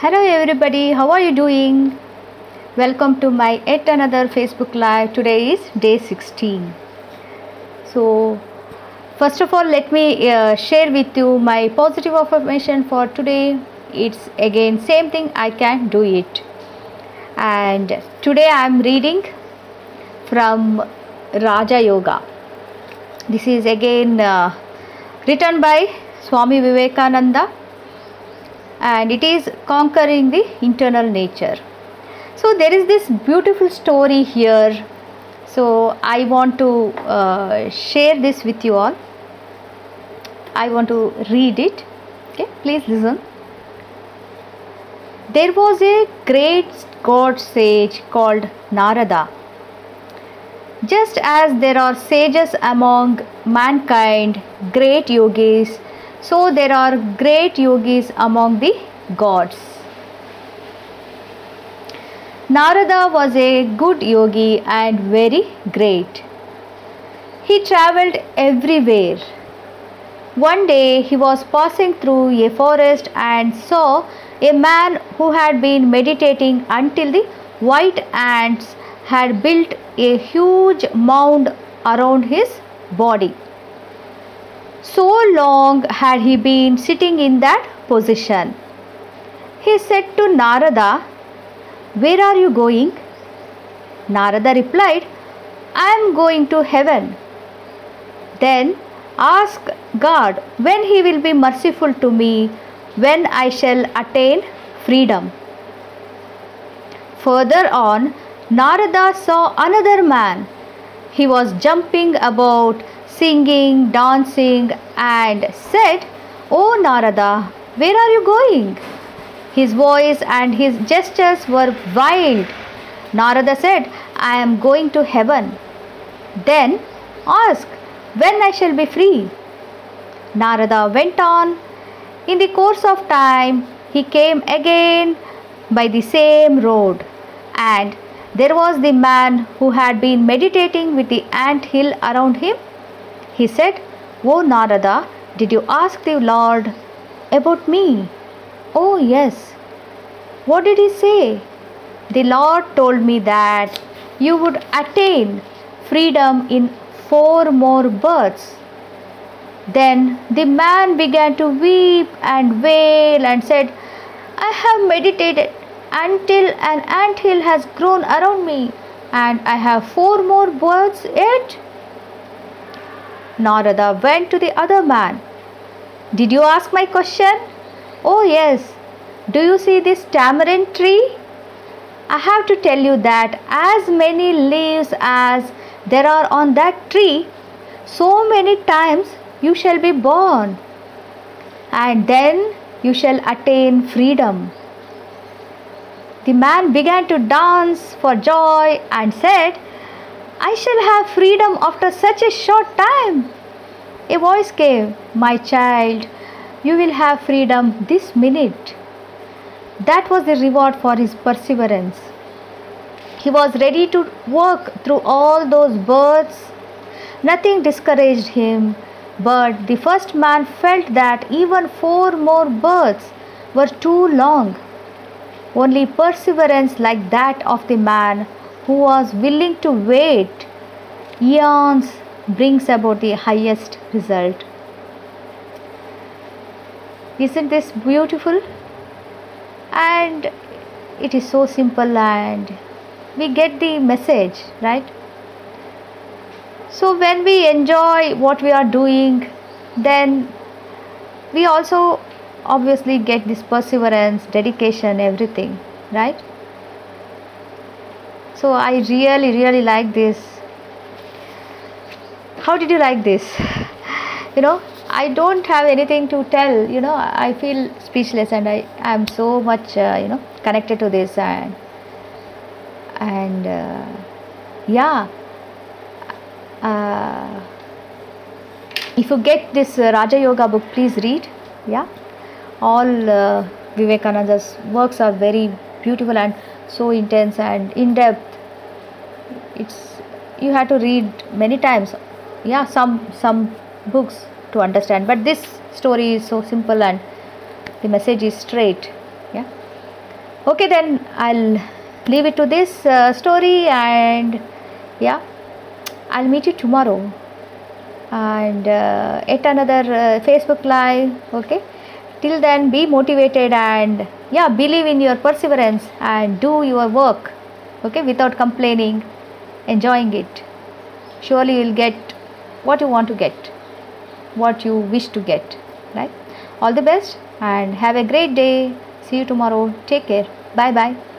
Hello everybody, how are you doing? Welcome to my yet another Facebook Live. Today is day 16. So, first of all, let me uh, share with you my positive affirmation for today. It's again same thing, I can do it. And today I am reading from Raja Yoga. This is again uh, written by Swami Vivekananda and it is conquering the internal nature. So, there is this beautiful story here. So, I want to uh, share this with you all. I want to read it. Okay, please listen. There was a great god sage called Narada. Just as there are sages among mankind, great yogis, so there are great yogis among the gods. Narada was a good yogi and very great. He travelled everywhere. One day he was passing through a forest and saw a man who had been meditating until the white ants had built a huge mound around his body. So long had he been sitting in that position. He said to Narada, Where are you going? Narada replied, I am going to heaven. Then ask God when He will be merciful to me, when I shall attain freedom. Further on, Narada saw another man. He was jumping about, singing, dancing, and said, O Narada, where are you going? His voice and his gestures were wild. Narada said, I am going to heaven. Then ask when I shall be free. Narada went on. In the course of time, he came again by the same road, and there was the man who had been meditating with the ant hill around him. He said, O Narada, did you ask the Lord about me? Oh, yes. What did he say? The Lord told me that you would attain freedom in four more births. Then the man began to weep and wail and said, I have meditated until an ant hill has grown around me, and I have four more births yet. Narada went to the other man. Did you ask my question? Oh, yes. Do you see this tamarind tree? I have to tell you that as many leaves as there are on that tree, so many times you shall be born, and then you shall attain freedom. The man began to dance for joy and said, I shall have freedom after such a short time. A voice came, My child, you will have freedom this minute. That was the reward for his perseverance. He was ready to work through all those births. Nothing discouraged him, but the first man felt that even four more births were too long. Only perseverance like that of the man who was willing to wait eons brings about the highest result. Isn't this beautiful? And it is so simple and we get the message, right? So, when we enjoy what we are doing, then we also obviously get this perseverance, dedication, everything, right? So, I really, really like this. How did you like this? You know, I don't have anything to tell, you know, I feel speechless and I am so much, uh, you know, connected to this and, and uh, yeah. Uh, if you get this uh, Raja Yoga book, please read. Yeah, all uh, Vivekananda's works are very beautiful and so intense and in depth. It's you have to read many times. Yeah, some some books to understand, but this story is so simple and the message is straight. Yeah. okay then i'll leave it to this uh, story and yeah i'll meet you tomorrow and uh, at another uh, facebook live okay till then be motivated and yeah believe in your perseverance and do your work okay without complaining enjoying it. Surely you'll get what you want to get what you wish to get right? All the best and have a great day. See you tomorrow. Take care. Bye bye